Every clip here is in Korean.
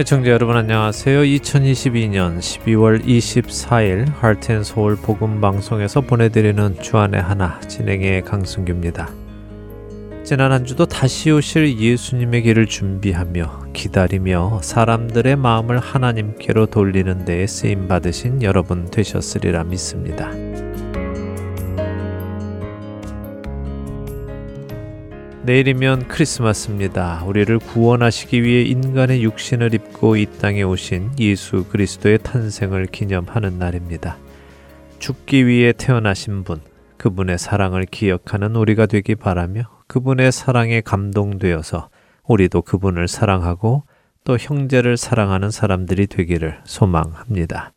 애청자 여러분 안녕하세요. 2022년 12월 24일 하트앤서울 복음 방송에서 보내드리는 주안의 하나 진행의 강승규입니다. 지난 한 주도 다시 오실 예수님의 길을 준비하며 기다리며 사람들의 마음을 하나님께로 돌리는 데에 쓰임 받으신 여러분 되셨으리라 믿습니다. 내일이면 크리스마스입니다. 우리를 구원하시기 위해 인간의 육신을 입고 이 땅에 오신 예수 그리스도의 탄생을 기념하는 날입니다. 죽기 위해 태어나신 분, 그분의 사랑을 기억하는 우리가 되기 바라며 그분의 사랑에 감동되어서 우리도 그분을 사랑하고 또 형제를 사랑하는 사람들이 되기를 소망합니다.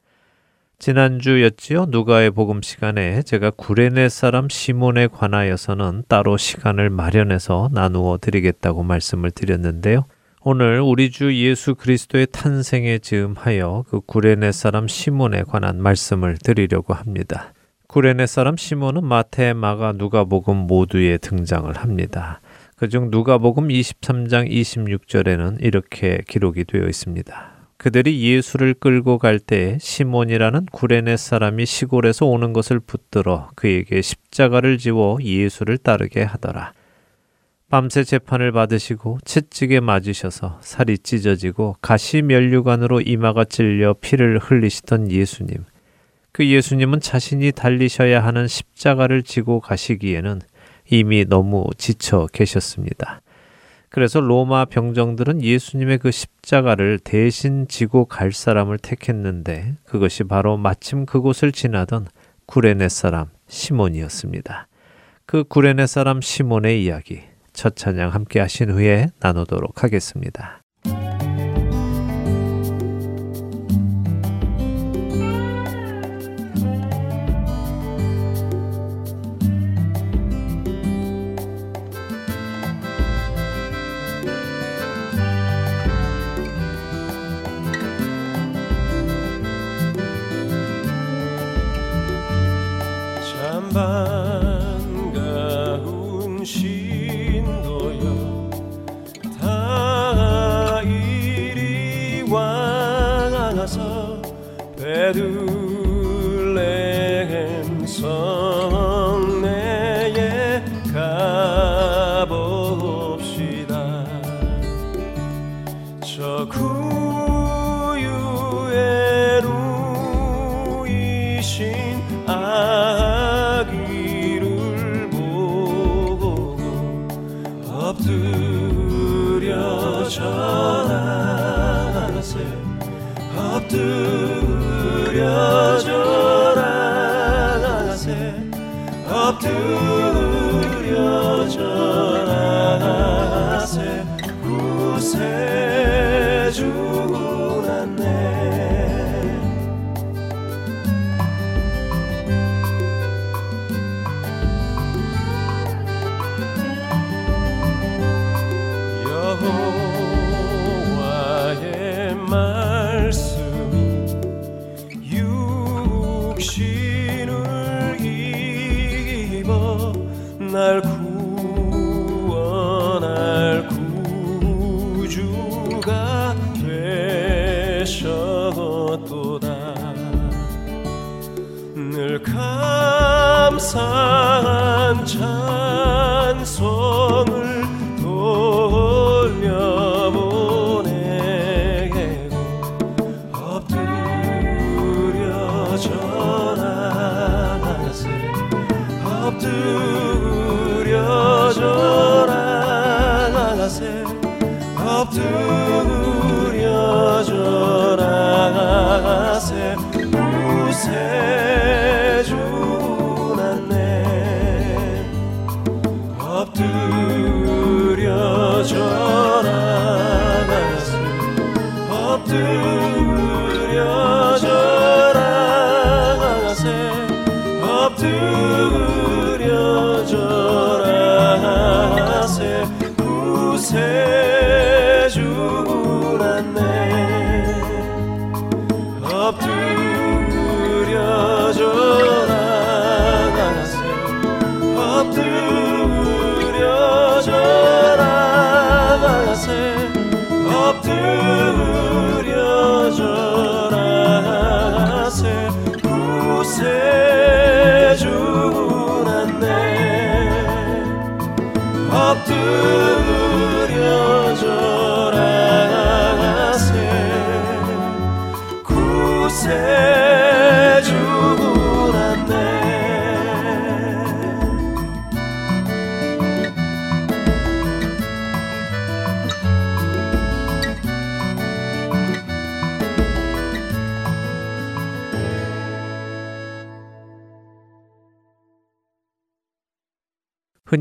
지난주였지요. 누가의 복음 시간에 제가 구레네 사람 시몬에 관하여서는 따로 시간을 마련해서 나누어 드리겠다고 말씀을 드렸는데요. 오늘 우리 주 예수 그리스도의 탄생에 즈음하여 그 구레네 사람 시몬에 관한 말씀을 드리려고 합니다. 구레네 사람 시몬은 마태, 마가, 누가복음 모두에 등장을 합니다. 그중 누가복음 23장 26절에는 이렇게 기록이 되어 있습니다. 그들이 예수를 끌고 갈 때 시몬이라는 구레네 사람이 시골에서 오는 것을 붙들어 그에게 십자가를 지워 예수를 따르게 하더라. 밤새 재판을 받으시고 채찍에 맞으셔서 살이 찢어지고 가시 면류관으로 이마가 찔려 피를 흘리시던 예수님. 그 예수님은 자신이 달리셔야 하는 십자가를 지고 가시기에는 이미 너무 지쳐 계셨습니다. 그래서 로마 병정들은 예수님의 그 십자가를 대신 지고 갈 사람을 택했는데 그것이 바로 마침 그곳을 지나던 구레네 사람 시몬이었습니다. 그 구레네 사람 시몬의 이야기 첫 찬양 함께 하신 후에 나누도록 하겠습니다.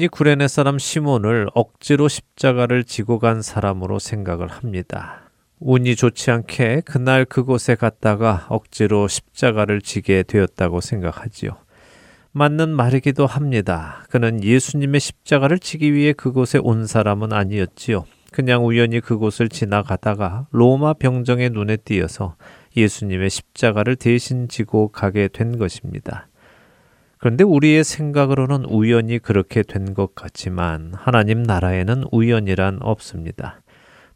흔히 구레네 사람 시몬을 억지로 십자가를 지고 간 사람으로 생각을 합니다. 운이 좋지 않게 그날 그곳에 갔다가 억지로 십자가를 지게 되었다고 생각하지요. 맞는 말이기도 합니다. 그는 예수님의 십자가를 지기 위해 그곳에 온 사람은 아니었지요. 그냥 우연히 그곳을 지나가다가 로마 병정의 눈에 띄어서 예수님의 십자가를 대신 지고 가게 된 것입니다. 그런데 우리의 생각으로는 우연히 그렇게 된 것 같지만 하나님 나라에는 우연이란 없습니다.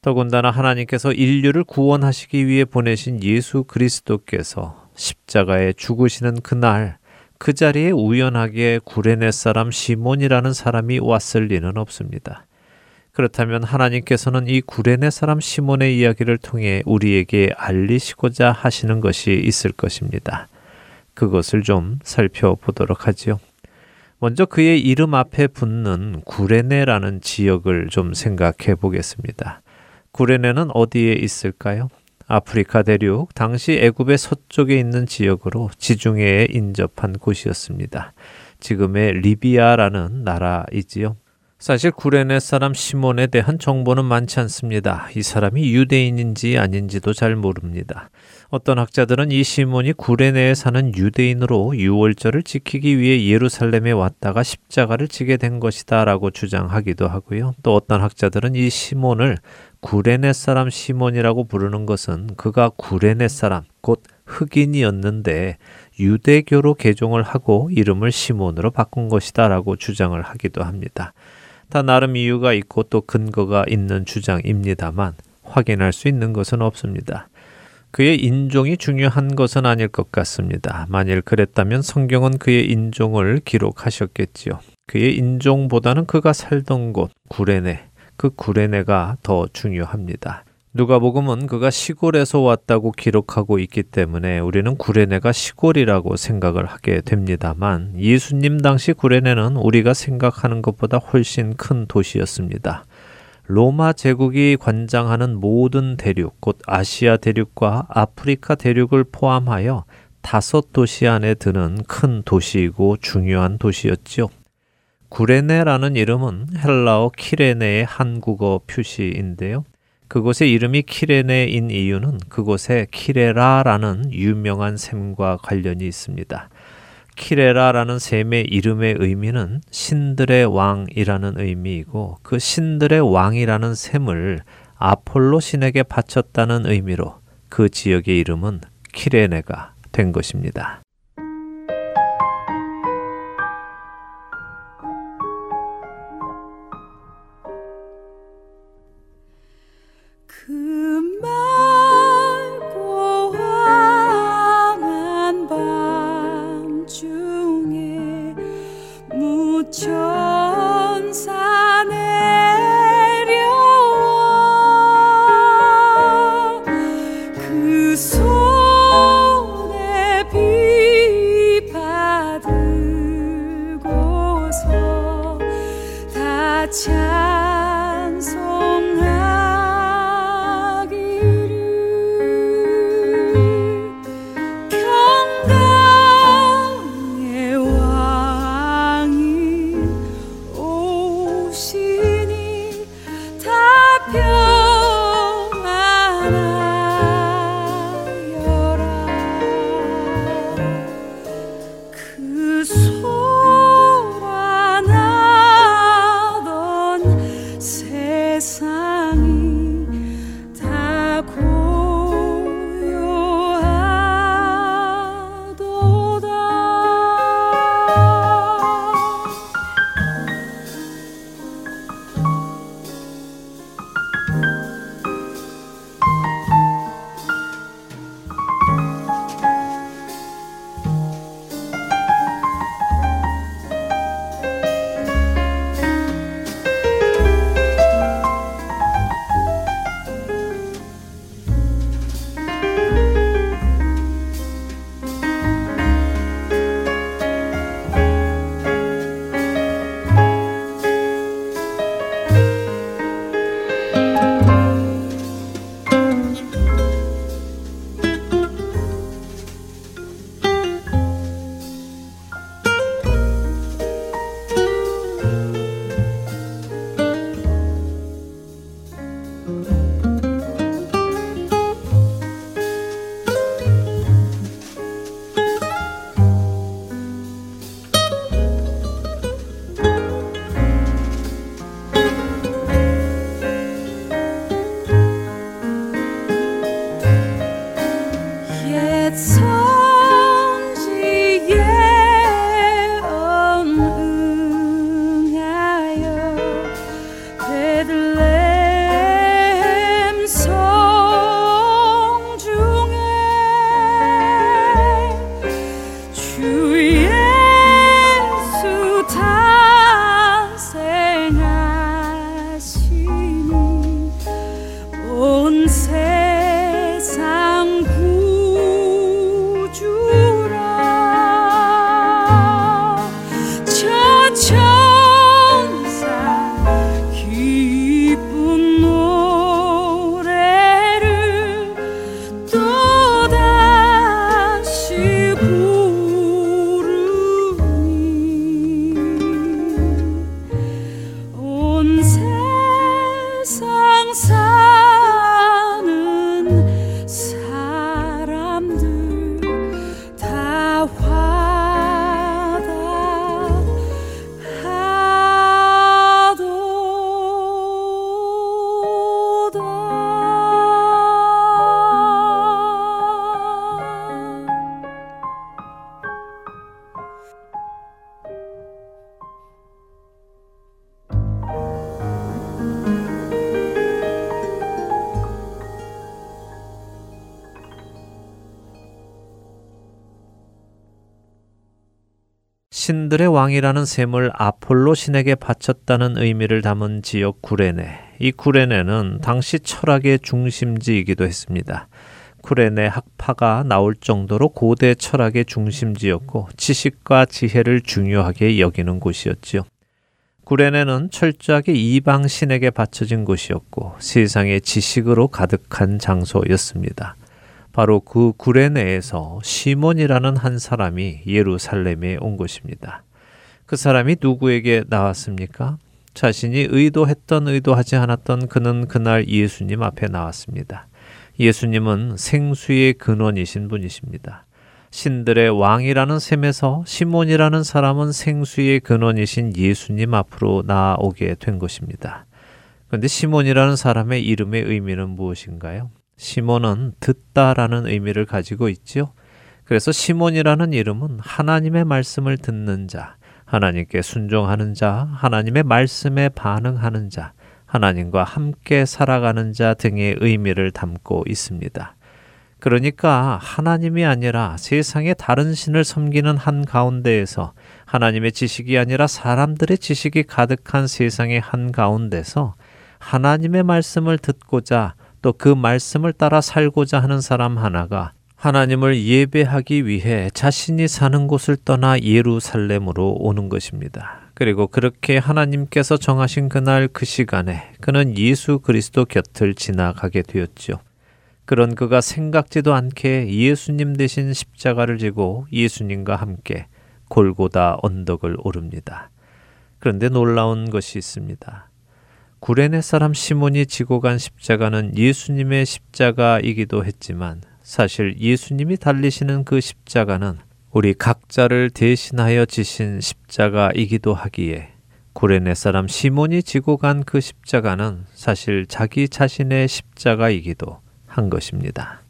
더군다나 하나님께서 인류를 구원하시기 위해 보내신 예수 그리스도께서 십자가에 죽으시는 그날 그 자리에 우연하게 구레네 사람 시몬이라는 사람이 왔을 리는 없습니다. 그렇다면 하나님께서는 이 구레네 사람 시몬의 이야기를 통해 우리에게 알리시고자 하시는 것이 있을 것입니다. 그것을 좀 살펴보도록 하지요. 먼저 그의 이름 앞에 붙는 구레네라는 지역을 좀 생각해 보겠습니다. 구레네는 어디에 있을까요? 아프리카 대륙 당시 애굽의 서쪽에 있는 지역으로 지중해에 인접한 곳이었습니다. 지금의 리비아라는 나라이지요. 사실 구레네 사람 시몬에 대한 정보는 많지 않습니다. 이 사람이 유대인인지 아닌지도 잘 모릅니다. 어떤 학자들은 이 시몬이 구레네에 사는 유대인으로 유월절을 지키기 위해 예루살렘에 왔다가 십자가를 지게 된 것이다라고 주장하기도 하고요. 또 어떤 학자들은 이 시몬을 구레네 사람 시몬이라고 부르는 것은 그가 구레네 사람 곧 흑인이었는데 유대교로 개종을 하고 이름을 시몬으로 바꾼 것이다라고 주장을 하기도 합니다. 다 나름 이유가 있고 또 근거가 있는 주장입니다만 확인할 수 있는 것은 없습니다. 그의 인종이 중요한 것은 아닐 것 같습니다. 만일 그랬다면 성경은 그의 인종을 기록하셨겠지요. 그의 인종보다는 그가 살던 곳 구레네, 그 구레네가 더 중요합니다. 누가복음은 그가 시골에서 왔다고 기록하고 있기 때문에 우리는 구레네가 시골이라고 생각을 하게 됩니다만 예수님 당시 구레네는 우리가 생각하는 것보다 훨씬 큰 도시였습니다. 로마 제국이 관장하는 모든 대륙, 곧 아시아 대륙과 아프리카 대륙을 포함하여 다섯 도시 안에 드는 큰 도시이고 중요한 도시였지요. 구레네라는 이름은 헬라어 키레네의 한국어 표시인데요. 그곳의 이름이 키레네인 이유는 그곳에 키레라라는 유명한 샘과 관련이 있습니다. 키레라라는 샘의 이름의 의미는 신들의 왕이라는 의미이고 그 신들의 왕이라는 샘을 아폴로 신에게 바쳤다는 의미로 그 지역의 이름은 키레네가 된 것입니다. 신들의 왕이라는 셈을 아폴로 신에게 바쳤다는 의미를 담은 지역 구레네. 이 구레네는 당시 철학의 중심지이기도 했습니다. 구레네 학파가 나올 정도로 고대 철학의 중심지였고 지식과 지혜를 중요하게 여기는 곳이었지요. 구레네는 철저하게 이방 신에게 바쳐진 곳이었고 세상의 지식으로 가득한 장소였습니다. 바로 그 구레네에서 시몬이라는 한 사람이 예루살렘에 온 것입니다. 그 사람이 누구에게 나왔습니까? 자신이 의도했던 의도하지 않았던 그는 그날 예수님 앞에 나왔습니다. 예수님은 생수의 근원이신 분이십니다. 신들의 왕이라는 셈에서 시몬이라는 사람은 생수의 근원이신 예수님 앞으로 나아오게 된 것입니다. 그런데 시몬이라는 사람의 이름의 의미는 무엇인가요? 시몬은 듣다라는 의미를 가지고 있지요. 그래서 시몬이라는 이름은 하나님의 말씀을 듣는 자, 하나님께 순종하는 자, 하나님의 말씀에 반응하는 자, 하나님과 함께 살아가는 자 등의 의미를 담고 있습니다. 그러니까 하나님이 아니라 세상의 다른 신을 섬기는 한 가운데에서 하나님의 지식이 아니라 사람들의 지식이 가득한 세상의 한 가운데서 하나님의 말씀을 듣고자 또 그 말씀을 따라 살고자 하는 사람 하나가 하나님을 예배하기 위해 자신이 사는 곳을 떠나 예루살렘으로 오는 것입니다. 그리고 그렇게 하나님께서 정하신 그날 그 시간에 그는 예수 그리스도 곁을 지나가게 되었죠. 그런 그가 생각지도 않게 예수님 대신 십자가를 지고 예수님과 함께 골고다 언덕을 오릅니다. 그런데 놀라운 것이 있습니다. 구레네 사람 시몬이 지고 간 십자가는 예수님의 십자가이기도 했지만 사실 예수님이 달리시는 그 십자가는 우리 각자를 대신하여 지신 십자가이기도 하기에 구레네 사람 시몬이 지고 간 그 십자가는 사실 자기 자신의 십자가이기도 한 것입니다.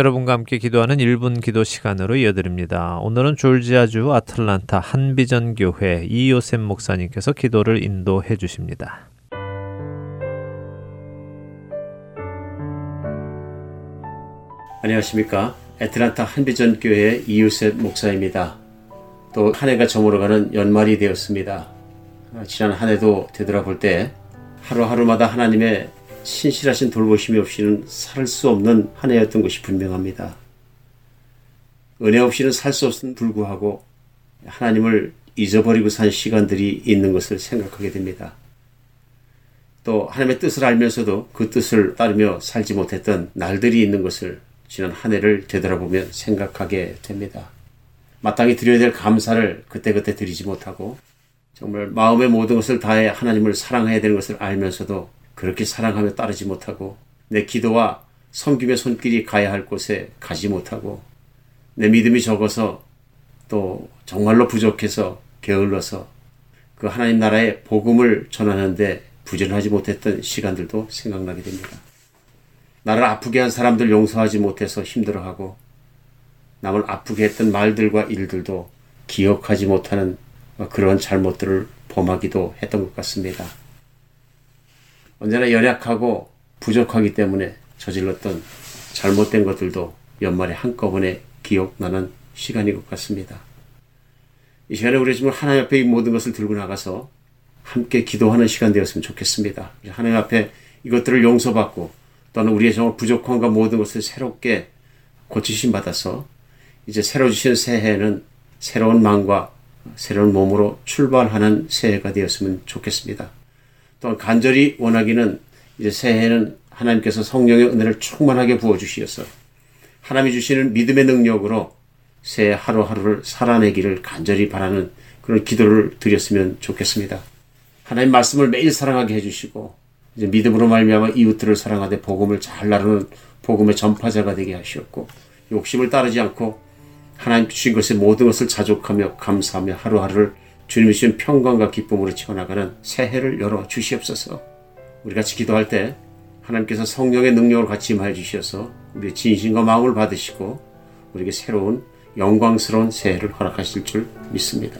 여러분과 함께 기도하는 1분 기도 시간으로 이어드립니다. 오늘은 졸지아주 아틀란타 한비전 교회 이요셉 목사님께서 기도를 인도해 주십니다. 안녕하십니까. 애틀란타 한비전 교회 이요셉 목사입니다. 또 한 해가 저물어가는 연말이 되었습니다. 지난 한 해도 되돌아볼 때 하루하루마다 하나님의 신실하신 돌보심이 없이는 살 수 없는 한 해였던 것이 분명합니다. 은혜 없이는 살 수 없음 불구하고 하나님을 잊어버리고 산 시간들이 있는 것을 생각하게 됩니다. 또 하나님의 뜻을 알면서도 그 뜻을 따르며 살지 못했던 날들이 있는 것을 지난 한 해를 되돌아보면 생각하게 됩니다. 마땅히 드려야 될 감사를 그때그때 드리지 못하고 정말 마음의 모든 것을 다해 하나님을 사랑해야 되는 것을 알면서도 그렇게 사랑하며 따르지 못하고 내 기도와 섬김의 손길이 가야 할 곳에 가지 못하고 내 믿음이 적어서 또 정말로 부족해서 게을러서 그 하나님 나라의 복음을 전하는데 부전하지 못했던 시간들도 생각나게 됩니다. 나를 아프게 한 사람들 용서하지 못해서 힘들어하고 남을 아프게 했던 말들과 일들도 기억하지 못하는 그런 잘못들을 범하기도 했던 것 같습니다. 언제나 연약하고 부족하기 때문에 저질렀던 잘못된 것들도 연말에 한꺼번에 기억나는 시간인 것 같습니다. 이 시간에 우리 지금 하나님 앞에 이 모든 것을 들고 나가서 함께 기도하는 시간 되었으면 좋겠습니다. 하나님 앞에 이것들을 용서받고 또는 우리의 정말 부족함과 모든 것을 새롭게 고치심 받아서 이제 새로 주신 새해는 새로운 마음과 새로운 몸으로 출발하는 새해가 되었으면 좋겠습니다. 또한 간절히 원하기는 이제 새해는 하나님께서 성령의 은혜를 충만하게 부어주시어서 하나님이 주시는 믿음의 능력으로 새해 하루하루를 살아내기를 간절히 바라는 그런 기도를 드렸으면 좋겠습니다. 하나님 말씀을 매일 사랑하게 해주시고 이제 믿음으로 말미암아 이웃들을 사랑하되 복음을 잘 나누는 복음의 전파자가 되게 하시었고 욕심을 따르지 않고 하나님 주신 것의 모든 것을 자족하며 감사하며 하루하루를 주님이 주신 평강과 기쁨으로 채워나가는 새해를 열어 주시옵소서. 우리 같이 기도할 때 하나님께서 성령의 능력을 같이 임하여 주셔서 우리의 진심과 마음을 받으시고 우리에게 새로운 영광스러운 새해를 허락하실 줄 믿습니다.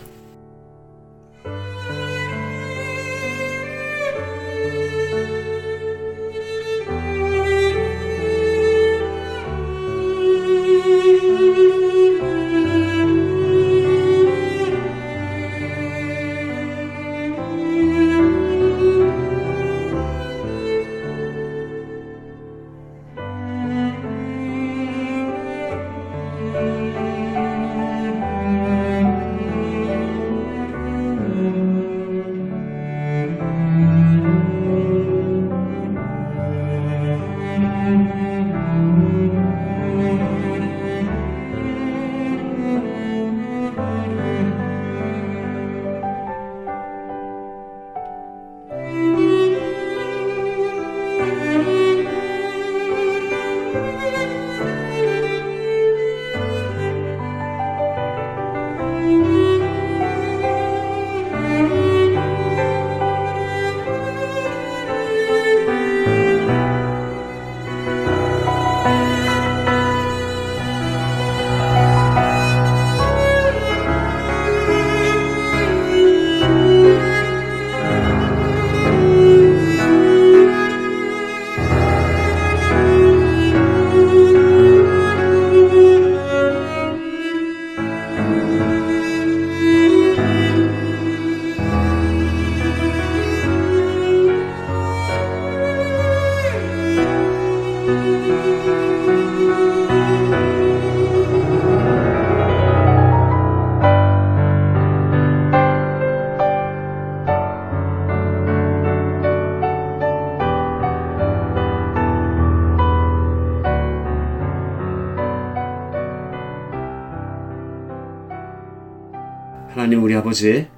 아버지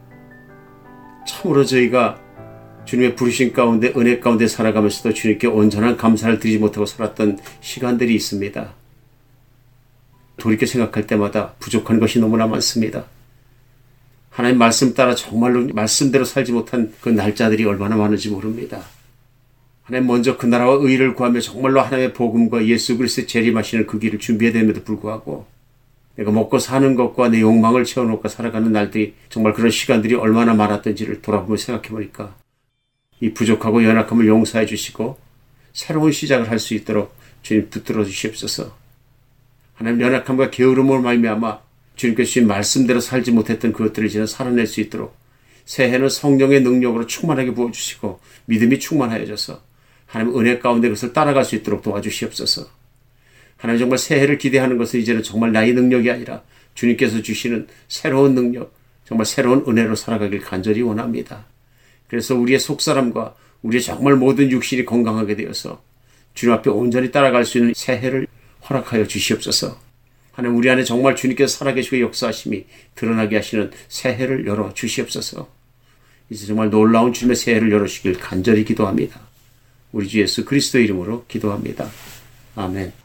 참으로 저희가 주님의 부르신 가운데 은혜 가운데 살아가면서도 주님께 온전한 감사를 드리지 못하고 살았던 시간들이 있습니다. 돌이켜 생각할 때마다 부족한 것이 너무나 많습니다. 하나님 말씀 따라 정말로 말씀대로 살지 못한 그 날짜들이 얼마나 많은지 모릅니다. 하나님 먼저 그 나라와 의를 구하며 정말로 하나님의 복음과 예수 그리스도의 재림하시는 그 길을 준비해야 됨에도 불구하고 내가 먹고 사는 것과 내 욕망을 채워놓고 살아가는 날들이 정말 그런 시간들이 얼마나 많았던지를 돌아보며 생각해 보니까 이 부족하고 연약함을 용서해 주시고 새로운 시작을 할 수 있도록 주님 붙들어 주시옵소서. 하나님 연약함과 게으름을 말미암아 주님께서 주신 말씀대로 살지 못했던 그것들을 이제는 살아낼 수 있도록 새해는 성령의 능력으로 충만하게 부어주시고 믿음이 충만하여져서 하나님 은혜 가운데 그것을 따라갈 수 있도록 도와주시옵소서. 하나님 정말 새해를 기대하는 것은 이제는 정말 나의 능력이 아니라 주님께서 주시는 새로운 능력, 정말 새로운 은혜로 살아가길 간절히 원합니다. 그래서 우리의 속사람과 우리의 정말 모든 육신이 건강하게 되어서 주님 앞에 온전히 따라갈 수 있는 새해를 허락하여 주시옵소서. 하나님 우리 안에 정말 주님께서 살아계시고 역사하심이 드러나게 하시는 새해를 열어 주시옵소서. 이제 정말 놀라운 주님의 새해를 열어주시길 간절히 기도합니다. 우리 주 예수 그리스도 이름으로 기도합니다. 아멘.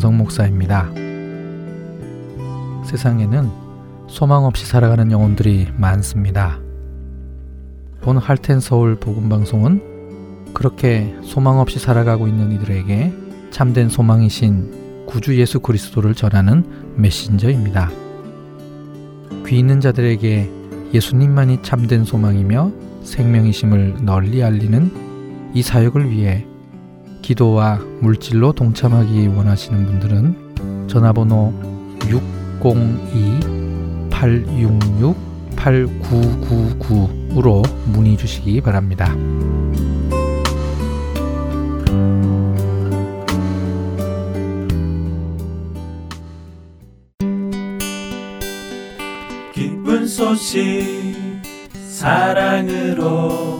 유병성 목사입니다. 세상에는 소망 없이 살아가는 영혼들이 많습니다. 본 할텐 서울 복음 방송은 그렇게 소망 없이 살아가고 있는 이들에게 참된 소망이신 구주 예수 그리스도를 전하는 메신저입니다. 귀 있는 자들에게 예수님만이 참된 소망이며 생명이심을 널리 알리는 이 사역을 위해 기도와 물질로 동참하기 원하시는 분들은 전화번호 602-866-8999으로 문의 주시기 바랍니다. 기쁜 소식 사랑으로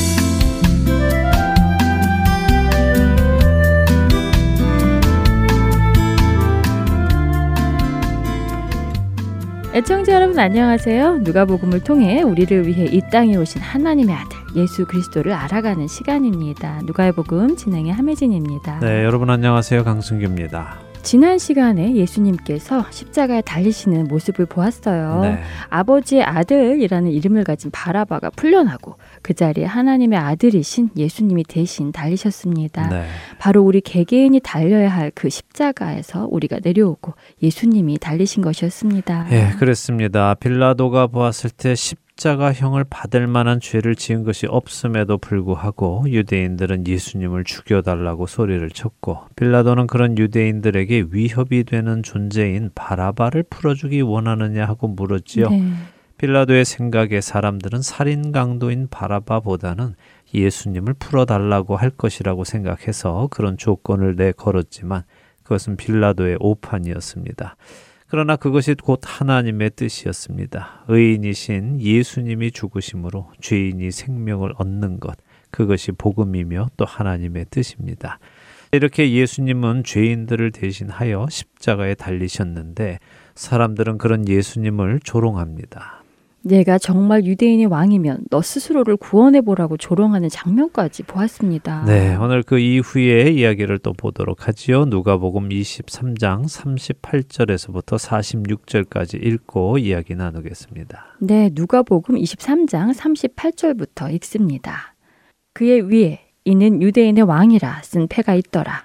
애청자 여러분 안녕하세요. 누가복음을 통해 우리를 위해 이 땅에 오신 하나님의 아들 예수 그리스도를 알아가는 시간입니다. 누가의 복음 진행의 함혜진입니다. 네, 여러분 안녕하세요. 강승규입니다. 지난 시간에 예수님께서 십자가에 달리시는 모습을 보았어요. 네. 아버지의 아들이라는 이름을 가진 바라바가 풀려나고 그 자리에 하나님의 아들이신 예수님이 대신 달리셨습니다. 네. 바로 우리 개개인이 달려야 할 그 십자가에서 우리가 내려오고 예수님이 달리신 것이었습니다. 예, 그렇습니다. 빌라도가 보았을 때 십 자가형을 받을 만한 죄를 지은 것이 없음에도 불구하고 유대인들은 예수님을 죽여달라고 소리를 쳤고 빌라도는 그런 유대인들에게 위협이 되는 존재인 바라바를 풀어주기 원하느냐 하고 물었지요. 네. 빌라도의 생각에 사람들은 살인 강도인 바라바보다는 예수님을 풀어달라고 할 것이라고 생각해서 그런 조건을 내걸었지만 그것은 빌라도의 오판이었습니다. 그러나 그것이 곧 하나님의 뜻이었습니다. 의인이신 예수님이 죽으심으로 죄인이 생명을 얻는 것, 그것이 복음이며 또 하나님의 뜻입니다. 이렇게 예수님은 죄인들을 대신하여 십자가에 달리셨는데 사람들은 그런 예수님을 조롱합니다. 내가 정말 유대인의 왕이면 너 스스로를 구원해 보라고 조롱하는 장면까지 보았습니다. 네, 오늘 그 이후의 이야기를 또 보도록 하지요. 누가복음 23장 38절에서부터 46절까지 읽고 이야기 나누겠습니다. 네, 누가복음 23장 38절부터 읽습니다. 그의 위에 이는 유대인의 왕이라 쓴 패가 있더라.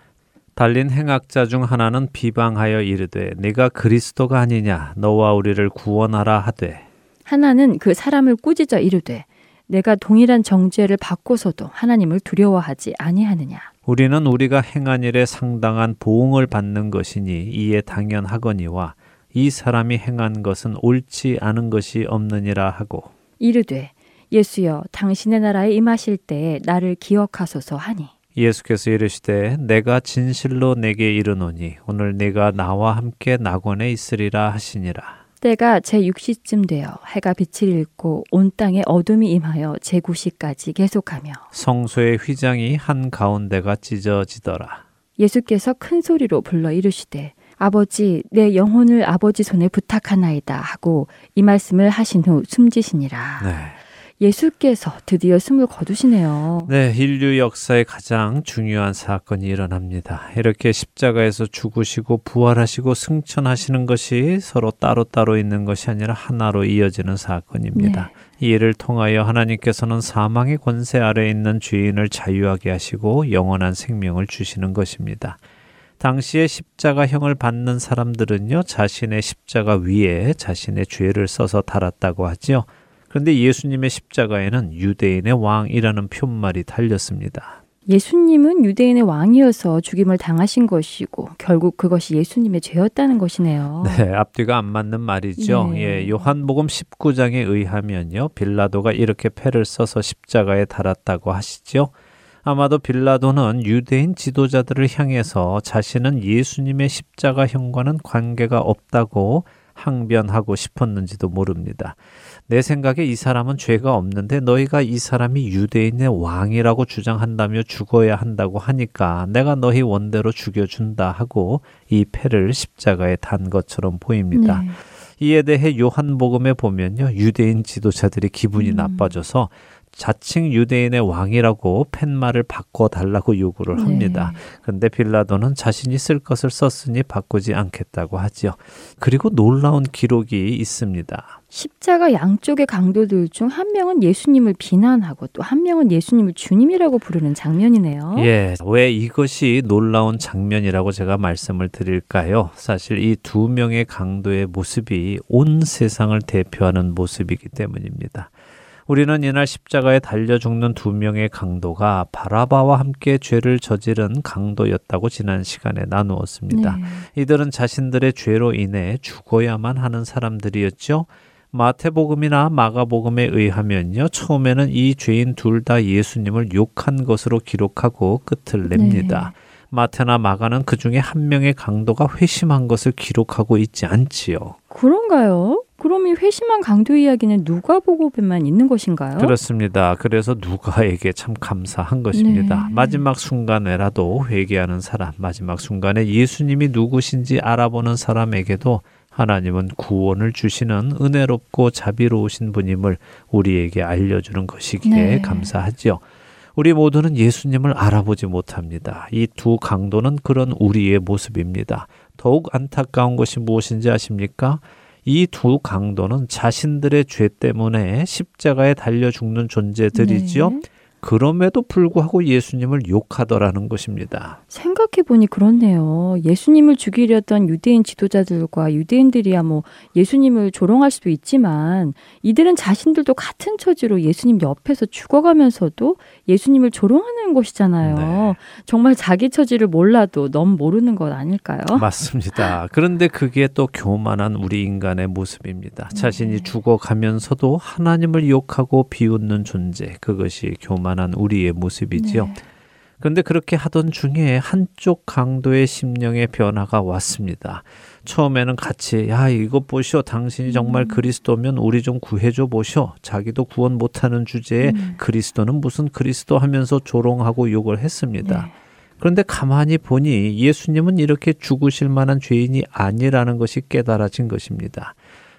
달린 행악자 중 하나는 비방하여 이르되 네가 그리스도가 아니냐 너와 우리를 구원하라 하되 하나는 그 사람을 꾸짖어 이르되 내가 동일한 정죄를 받고서도 하나님을 두려워하지 아니하느냐. 우리는 우리가 행한 일에 상당한 보응을 받는 것이니 이에 당연하거니와 이 사람이 행한 것은 옳지 않은 것이 없느니라 하고. 이르되 예수여 당신의 나라에 임하실 때에 나를 기억하소서 하니. 예수께서 이르시되 내가 진실로 내게 이르노니 오늘 내가 나와 함께 낙원에 있으리라 하시니라 때가 제6시쯤 되어 해가 빛을 잃고 온 땅에 어둠이 임하여 제9시까지 계속하며 성소의 휘장이 한 가운데가 찢어지더라 예수께서 큰 소리로 불러 이르시되 아버지 내 영혼을 아버지 손에 부탁하나이다 하고 이 말씀을 하신 후 숨지시니라. 네. 예수께서 드디어 숨을 거두시네요. 네, 인류 역사의 가장 중요한 사건이 일어납니다. 이렇게 십자가에서 죽으시고 부활하시고 승천하시는 것이 서로 따로따로 있는 것이 아니라 하나로 이어지는 사건입니다. 이 일을 통하여 하나님께서는 사망의 권세 아래 있는 죄인을 자유하게 하시고 영원한 생명을 주시는 것입니다. 당시에 십자가형을 받는 사람들은요, 자신의 십자가 위에 자신의 죄를 써서 달았다고 하지요. 그런데 예수님의 십자가에는 유대인의 왕이라는 표말이 달렸습니다. 예수님은 유대인의 왕이어서 죽임을 당하신 것이고 결국 그것이 예수님의 죄였다는 것이네요. 네, 앞뒤가 안 맞는 말이죠. 네. 예, 요한복음 19장에 의하면요. 빌라도가 이렇게 패를 써서 십자가에 달았다고 하시죠. 아마도 빌라도는 유대인 지도자들을 향해서 자신은 예수님의 십자가형과는 관계가 없다고 항변하고 싶었는지도 모릅니다. 내 생각에 이 사람은 죄가 없는데 너희가 이 사람이 유대인의 왕이라고 주장한다며 죽어야 한다고 하니까 내가 너희 원대로 죽여준다 하고 이 패를 십자가에 단 것처럼 보입니다. 네. 이에 대해 요한복음에 보면요. 유대인 지도자들이 기분이 음. 나빠져서 자칭 유대인의 왕이라고 팻말을 바꿔 달라고 요구를 합니다. 네. 근데 빌라도는 자신이 쓸 것을 썼으니 바꾸지 않겠다고 하지요. 그리고 놀라운 기록이 있습니다. 십자가 양쪽의 강도들 중 한 명은 예수님을 비난하고 또 한 명은 예수님을 주님이라고 부르는 장면이네요. 예, 왜 이것이 놀라운 장면이라고 제가 말씀을 드릴까요? 사실 이 두 명의 강도의 모습이 온 세상을 대표하는 모습이기 때문입니다. 우리는 이날 십자가에 달려 죽는 두 명의 강도가 바라바와 함께 죄를 저지른 강도였다고 지난 시간에 나누었습니다. 네. 이들은 자신들의 죄로 인해 죽어야만 하는 사람들이었죠. 마태복음이나 마가복음에 의하면요. 처음에는 이 죄인 둘 다 예수님을 욕한 것으로 기록하고 끝을 냅니다. 마태나 마가는 그 중에 한 명의 강도가 회심한 것을 기록하고 있지 않지요. 그런가요? 그럼 이 회심한 강도 이야기는 누가복음에만 있는 것인가요? 그렇습니다. 그래서 누가에게 참 감사한 것입니다. 네. 마지막 순간에라도 회개하는 사람, 마지막 순간에 예수님이 누구신지 알아보는 사람에게도 하나님은 구원을 주시는 은혜롭고 자비로우신 분임을 우리에게 알려주는 것이기에 네. 감사하지요. 우리 모두는 예수님을 알아보지 못합니다. 이 두 강도는 그런 우리의 모습입니다. 더욱 안타까운 것이 무엇인지 아십니까? 이 두 강도는 자신들의 죄 때문에 십자가에 달려 죽는 존재들이지요. 네. 그럼에도 불구하고 예수님을 욕하더라는 것입니다. 생각해 보니 그렇네요. 예수님을 죽이려던 유대인 지도자들과 유대인들이야 뭐 예수님을 조롱할 수도 있지만 이들은 자신들도 같은 처지로 예수님 옆에서 죽어가면서도 예수님을 조롱하는 것이잖아요. 네. 정말 자기 처지를 몰라도 너무 모르는 것 아닐까요? 맞습니다. 그런데 그게 또 교만한 우리 인간의 모습입니다. 자신이 죽어가면서도 하나님을 욕하고 비웃는 존재. 그것이 교만 한 우리의 모습이지요. 네. 그런데 그렇게 하던 중에 한쪽 강도의 심령의 변화가 왔습니다. 처음에는 같이 야 이것 보시오 당신이 정말 음. 그리스도면 우리 좀 구해줘 보시오 자기도 구원 못하는 주제에 음. 그리스도는 무슨 그리스도 하면서 조롱하고 욕을 했습니다. 네. 그런데 가만히 보니 예수님은 이렇게 죽으실 만한 죄인이 아니라는 것이 깨달아진 것입니다.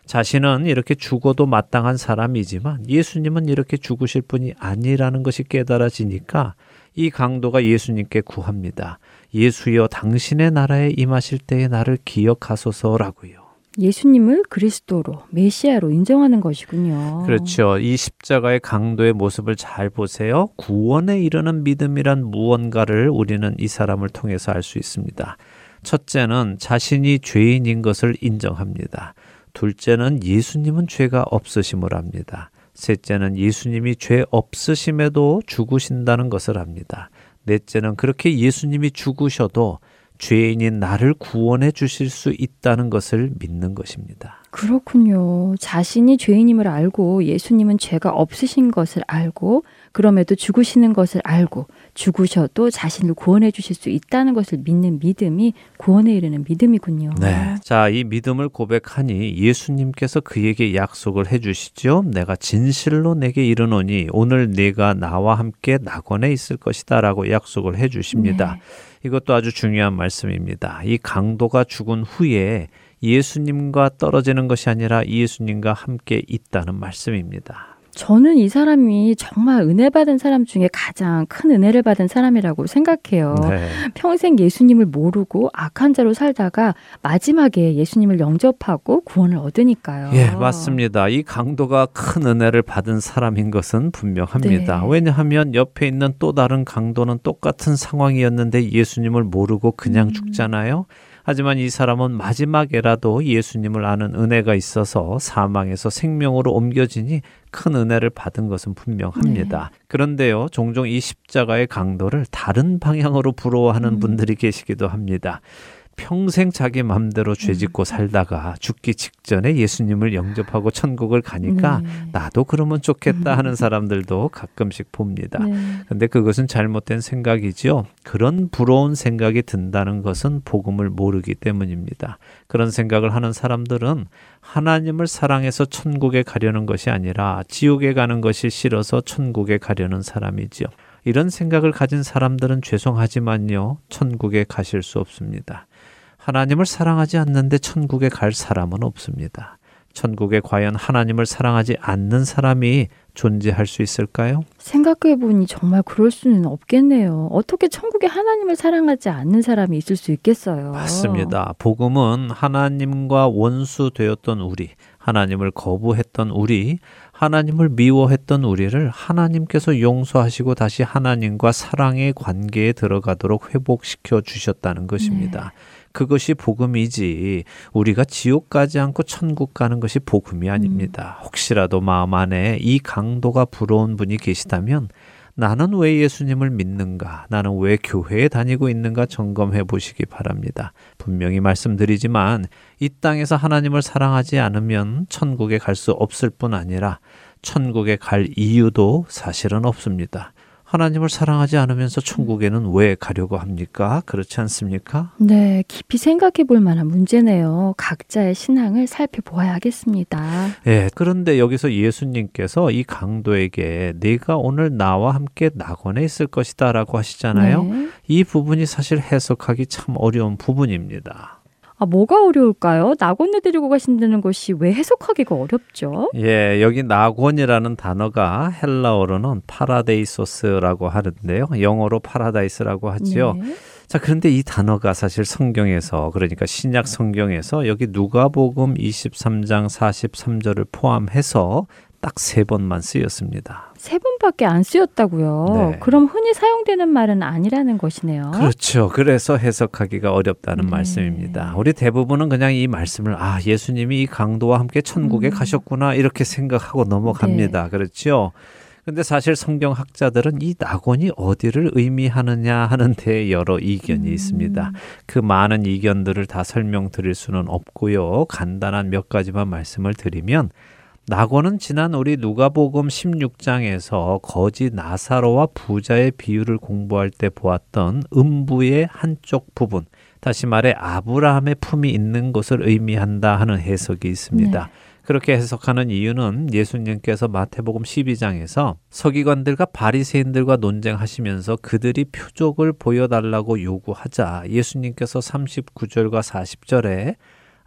자신은 이렇게 죽어도 마땅한 사람이지만 예수님은 이렇게 죽으실 분이 아니라는 것이 깨달아지니까 이 강도가 예수님께 구합니다. 예수여 당신의 나라에 임하실 때에 나를 기억하소서라고요. 예수님을 그리스도로 메시아로 인정하는 것이군요. 그렇죠. 이 십자가의 강도의 모습을 잘 보세요. 구원에 이르는 믿음이란 무언가를 우리는 이 사람을 통해서 알 수 있습니다. 첫째는 자신이 죄인인 것을 인정합니다. 둘째는 예수님은 죄가 없으심을 합니다. 셋째는 예수님이 죄 없으심에도 죽으신다는 것을 합니다. 넷째는 그렇게 예수님이 죽으셔도 죄인인 나를 구원해 주실 수 있다는 것을 믿는 것입니다. 그렇군요. 자신이 죄인임을 알고 예수님은 죄가 없으신 것을 알고 그럼에도 죽으시는 것을 알고 죽으셔도 자신을 구원해 주실 수 있다는 것을 믿는 믿음이 구원에 이르는 믿음이군요. 네. 자, 이 믿음을 고백하니 예수님께서 그에게 약속을 해 주시죠. 내가 진실로 내게 이르노니 오늘 네가 나와 함께 낙원에 있을 것이다라고 약속을 해 주십니다. 네. 이것도 아주 중요한 말씀입니다. 이 강도가 죽은 후에 예수님과 떨어지는 것이 아니라 예수님과 함께 있다는 말씀입니다. 저는 이 사람이 정말 은혜 받은 사람 중에 가장 큰 은혜를 받은 사람이라고 생각해요. 네. 평생 예수님을 모르고 악한 자로 살다가 마지막에 예수님을 영접하고 구원을 얻으니까요. 예, 맞습니다. 이 강도가 큰 은혜를 받은 사람인 것은 분명합니다. 네. 왜냐하면 옆에 있는 또 다른 강도는 똑같은 상황이었는데 예수님을 모르고 그냥 음. 죽잖아요. 하지만 이 사람은 마지막에라도 예수님을 아는 은혜가 있어서 사망에서 생명으로 옮겨지니 큰 은혜를 받은 것은 분명합니다. 네. 그런데요, 종종 이 십자가의 강도를 다른 방향으로 부러워하는 음. 분들이 계시기도 합니다. 평생 자기 맘대로 죄짓고 살다가 죽기 직전에 예수님을 영접하고 천국을 가니까 네. 나도 그러면 좋겠다 하는 사람들도 가끔씩 봅니다. 네. 근데 그것은 잘못된 생각이지요. 그런 부러운 생각이 든다는 것은 복음을 모르기 때문입니다. 그런 생각을 하는 사람들은 하나님을 사랑해서 천국에 가려는 것이 아니라 지옥에 가는 것이 싫어서 천국에 가려는 사람이지요. 이런 생각을 가진 사람들은 죄송하지만요, 천국에 가실 수 없습니다. 하나님을 사랑하지 않는데 천국에 갈 사람은 없습니다. 천국에 과연 하나님을 사랑하지 않는 사람이 존재할 수 있을까요? 생각해 보니 정말 그럴 수는 없겠네요. 어떻게 천국에 하나님을 사랑하지 않는 사람이 있을 수 있겠어요. 맞습니다. 복음은 하나님과 원수 되었던 우리, 하나님을 거부했던 우리, 하나님을 미워했던 우리를 하나님께서 용서하시고 다시 하나님과 사랑의 관계에 들어가도록 회복시켜 주셨다는 것입니다. 그것이 복음이지 우리가 지옥 가지 않고 천국 가는 것이 복음이 아닙니다. 혹시라도 마음 안에 이 강도가 부러운 분이 계시다면 나는 왜 예수님을 믿는가? 나는 왜 교회에 다니고 있는가 점검해 보시기 바랍니다. 분명히 말씀드리지만 이 땅에서 하나님을 사랑하지 않으면 천국에 갈 수 없을 뿐 아니라 천국에 갈 이유도 사실은 없습니다. 하나님을 사랑하지 않으면서 천국에는 왜 가려고 합니까? 그렇지 않습니까? 네, 깊이 생각해 볼 만한 문제네요. 각자의 신앙을 살펴보아야 하겠습니다. 예, 그런데 여기서 예수님께서 이 강도에게 네가 오늘 나와 함께 낙원에 있을 것이다 라고 하시잖아요. 네. 이 부분이 사실 해석하기 참 어려운 부분입니다. 아, 뭐가 어려울까요? 낙원에 데리고 가신다는 것이 왜 해석하기가 어렵죠? 예, 여기 낙원이라는 단어가 헬라어로는 παράδεισος라고 하는데요. 영어로 paradise라고 하지요. 네. 자, 그런데 이 단어가 사실 성경에서 그러니까 신약 성경에서 여기 누가복음 23장 43절을 포함해서 딱 세 번만 쓰였습니다. 세 번밖에 안 쓰였다고요. 네. 그럼 흔히 사용되는 말은 아니라는 것이네요. 그렇죠. 그래서 해석하기가 어렵다는 네. 말씀입니다. 우리 대부분은 그냥 이 말씀을 아, 예수님이 이 강도와 함께 천국에 음. 가셨구나 이렇게 생각하고 넘어갑니다. 그렇죠? 근데 사실 성경 학자들은 이 낙원이 어디를 의미하느냐 하는 데 여러 이견이 음. 있습니다. 그 많은 이견들을 다 설명드릴 수는 없고요. 간단한 몇 가지만 말씀을 드리면 낙원은 지난 우리 누가복음 16장에서 거지 나사로와 부자의 비유를 공부할 때 보았던 음부의 한쪽 부분, 다시 말해 아브라함의 품이 있는 것을 의미한다 하는 해석이 있습니다. 네. 그렇게 해석하는 이유는 예수님께서 마태복음 12장에서 서기관들과 바리새인들과 논쟁하시면서 그들이 표적을 보여달라고 요구하자 예수님께서 39절과 40절에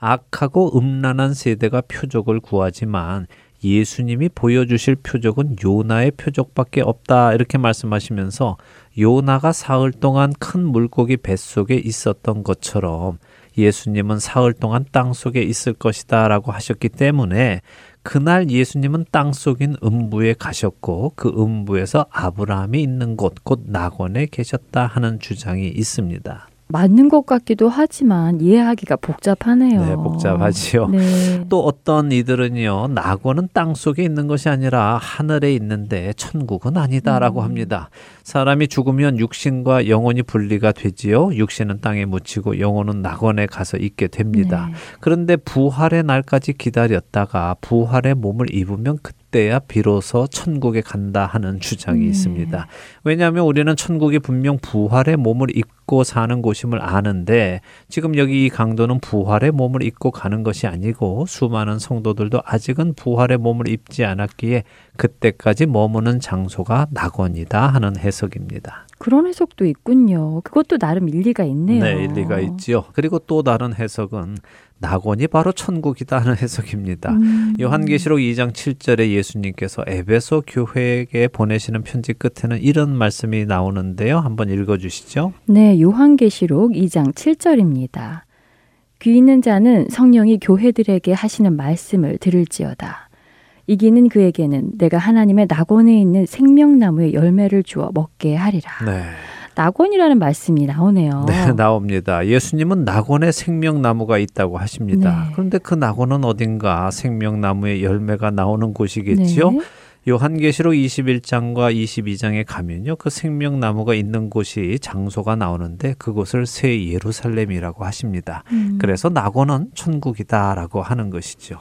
악하고 음란한 세대가 표적을 구하지만 예수님이 보여주실 표적은 요나의 표적밖에 없다 이렇게 말씀하시면서 요나가 사흘 동안 큰 물고기 뱃속에 있었던 것처럼 예수님은 사흘 동안 땅 속에 있을 것이다 라고 하셨기 때문에 그날 예수님은 땅 속인 음부에 가셨고 그 음부에서 아브라함이 있는 곳, 곧 낙원에 계셨다 하는 주장이 있습니다. 맞는 것 같기도 하지만 이해하기가 복잡하네요. 네, 복잡하지요. 네. 또 어떤 이들은요, 낙원은 땅 속에 있는 것이 아니라 하늘에 있는데 천국은 아니다라고 음. 합니다. 사람이 죽으면 육신과 영혼이 분리가 되지요. 육신은 땅에 묻히고 영혼은 낙원에 가서 있게 됩니다. 네. 그런데 부활의 날까지 기다렸다가 부활의 몸을 입으면 그때 야 비로소 천국에 간다 하는 주장이 네. 있습니다. 왜냐하면 우리는 천국이 분명 부활의 몸을 입고 사는 곳임을 아는데 지금 여기 이 강도는 부활의 몸을 입고 가는 것이 아니고 수많은 성도들도 아직은 부활의 몸을 입지 않았기에 그때까지 머무는 장소가 낙원이다 하는 해석입니다. 그런 해석도 있군요. 그것도 나름 일리가 있네요. 네, 일리가 있지요. 그리고 또 다른 해석은 낙원이 바로 천국이다 하는 해석입니다. 음. 요한계시록 2장 7절에 예수님께서 에베소 교회에게 보내시는 편지 끝에는 이런 말씀이 나오는데요. 한번 읽어 주시죠. 네, 요한계시록 2장 7절입니다. 귀 있는 자는 성령이 교회들에게 하시는 말씀을 들을지어다. 이기는 그에게는 내가 하나님의 낙원에 있는 생명나무의 열매를 주어 먹게 하리라. 네. 낙원이라는 말씀이 나오네요. 네, 나옵니다. 예수님은 낙원에 생명나무가 있다고 하십니다. 네. 그런데 그 낙원은 어딘가 생명나무의 열매가 나오는 곳이겠지요. 네. 요한계시록 21장과 22장에 가면요. 그 생명나무가 있는 곳이 장소가 나오는데 그곳을 새 예루살렘이라고 하십니다. 음. 그래서 낙원은 천국이다라고 하는 것이죠.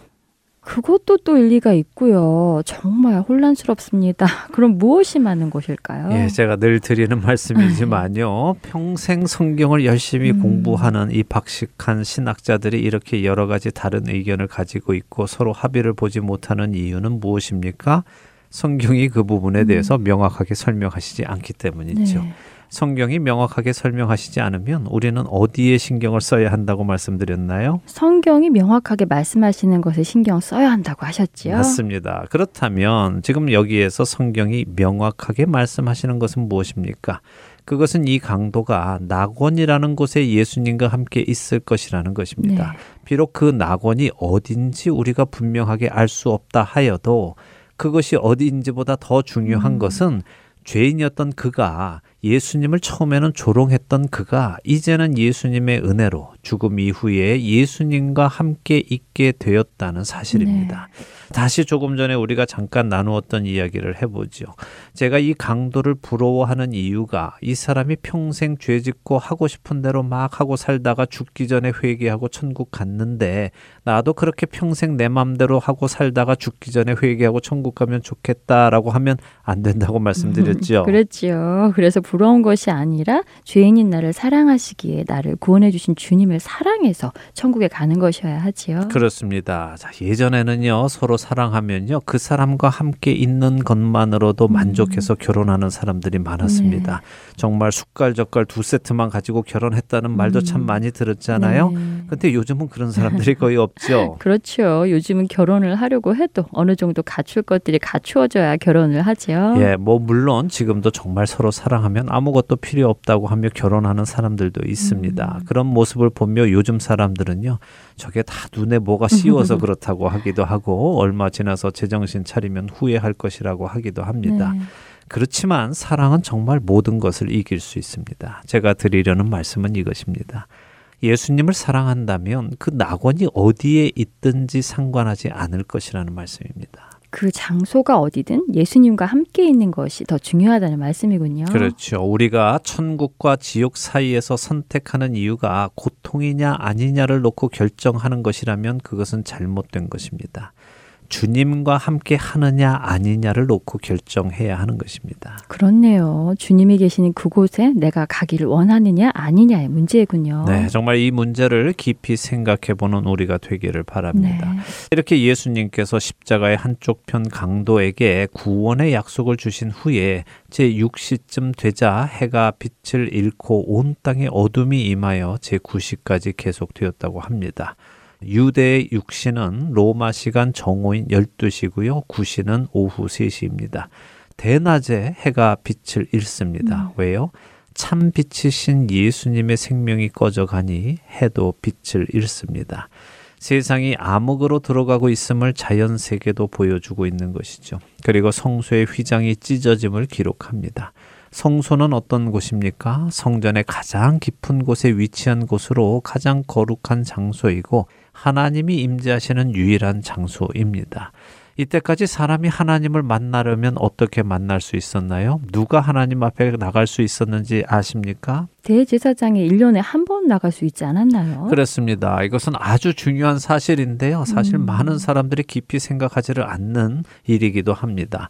그것도 또 일리가 있고요. 정말 혼란스럽습니다. 그럼 무엇이 많은 곳일까요? 예, 제가 늘 드리는 말씀이지만요. 평생 성경을 열심히 음. 공부하는 이 박식한 신학자들이 이렇게 여러 가지 다른 의견을 가지고 있고 서로 합의를 보지 못하는 이유는 무엇입니까? 성경이 그 부분에 대해서 명확하게 설명하시지 않기 때문이죠. 음. 네. 성경이 명확하게 설명하시지 않으면 우리는 어디에 신경을 써야 한다고 말씀드렸나요? 성경이 명확하게 말씀하시는 것에 신경 써야 한다고 하셨지요. 맞습니다. 그렇다면 지금 여기에서 성경이 명확하게 말씀하시는 것은 무엇입니까? 그것은 이 강도가 낙원이라는 곳에 예수님과 함께 있을 것이라는 것입니다. 네. 비록 그 낙원이 어딘지 우리가 분명하게 알 수 없다 하여도 그것이 어디인지보다 더 중요한 음. 것은 죄인이었던 그가 예수님을 처음에는 조롱했던 그가 이제는 예수님의 은혜로 죽음 이후에 예수님과 함께 있게 되었다는 사실입니다. 다시 조금 전에 우리가 잠깐 나누었던 이야기를 해보죠. 제가 이 강도를 부러워하는 이유가 이 사람이 평생 죄 짓고 하고 싶은 대로 막 하고 살다가 죽기 전에 회개하고 천국 갔는데 나도 그렇게 평생 내 맘대로 하고 살다가 죽기 전에 회개하고 천국 가면 좋겠다라고 하면 안 된다고 말씀드렸죠. 그랬지요. 그래서 부러운 것이 아니라 죄인인 나를 사랑하시기에 나를 구원해 주신 주님을 사랑해서 천국에 가는 것이어야 하지요. 그렇습니다. 자, 예전에는요, 서로 사랑하면요, 그 사람과 함께 있는 것만으로도 음. 만족해서 결혼하는 사람들이 많았습니다. 정말 숟갈젓갈 두 세트만 가지고 결혼했다는 말도 음. 참 많이 들었잖아요. 네. 근데 요즘은 그런 사람들이 거의 없죠. 그렇죠. 요즘은 결혼을 하려고 해도 어느 정도 갖출 것들이 갖추어져야 결혼을 하지요. 예, 뭐 물론 지금도 정말 서로 사랑하면 아무것도 필요 없다고 하며 결혼하는 사람들도 있습니다. 음. 그런 모습을 보며 요즘 사람들은요, 저게 다 눈에 뭐가 씌워서 그렇다고 하기도 하고 얼마 지나서 제정신 차리면 후회할 것이라고 하기도 합니다. 네. 그렇지만 사랑은 정말 모든 것을 이길 수 있습니다. 제가 드리려는 말씀은 이것입니다. 예수님을 사랑한다면 그 낙원이 어디에 있든지 상관하지 않을 것이라는 말씀입니다. 그 장소가 어디든 예수님과 함께 있는 것이 더 중요하다는 말씀이군요. 그렇죠. 우리가 천국과 지옥 사이에서 선택하는 이유가 고통이냐 아니냐를 놓고 결정하는 것이라면 그것은 잘못된 것입니다. 주님과 함께 하느냐 아니냐를 놓고 결정해야 하는 것입니다. 그렇네요. 주님이 계시는 그곳에 내가 가기를 원하느냐 아니냐의 문제군요. 네, 정말 이 문제를 깊이 생각해 보는 우리가 되기를 바랍니다. 네. 이렇게 예수님께서 십자가의 한쪽 편 강도에게 구원의 약속을 주신 후에 제 6시쯤 되자 해가 빛을 잃고 온 땅에 어둠이 임하여 제 9시까지 계속되었다고 합니다. 유대의 6시는 로마 시간 정오인 12시고요. 9시는 오후 3시입니다. 대낮에 해가 빛을 잃습니다. 왜요? 참 빛이신 예수님의 생명이 꺼져가니 해도 빛을 잃습니다. 세상이 암흑으로 들어가고 있음을 자연 세계도 보여주고 있는 것이죠. 그리고 성소의 휘장이 찢어짐을 기록합니다. 성소는 어떤 곳입니까? 성전의 가장 깊은 곳에 위치한 곳으로 가장 거룩한 장소이고 하나님이 임재하시는 유일한 장소입니다. 이때까지 사람이 하나님을 만나려면 어떻게 만날 수 있었나요? 누가 하나님 앞에 나갈 수 있었는지 아십니까? 대제사장이 1년에 한 번 나갈 수 있지 않았나요? 그렇습니다. 이것은 아주 중요한 사실인데요. 사실 음. 많은 사람들이 깊이 생각하지를 않는 일이기도 합니다.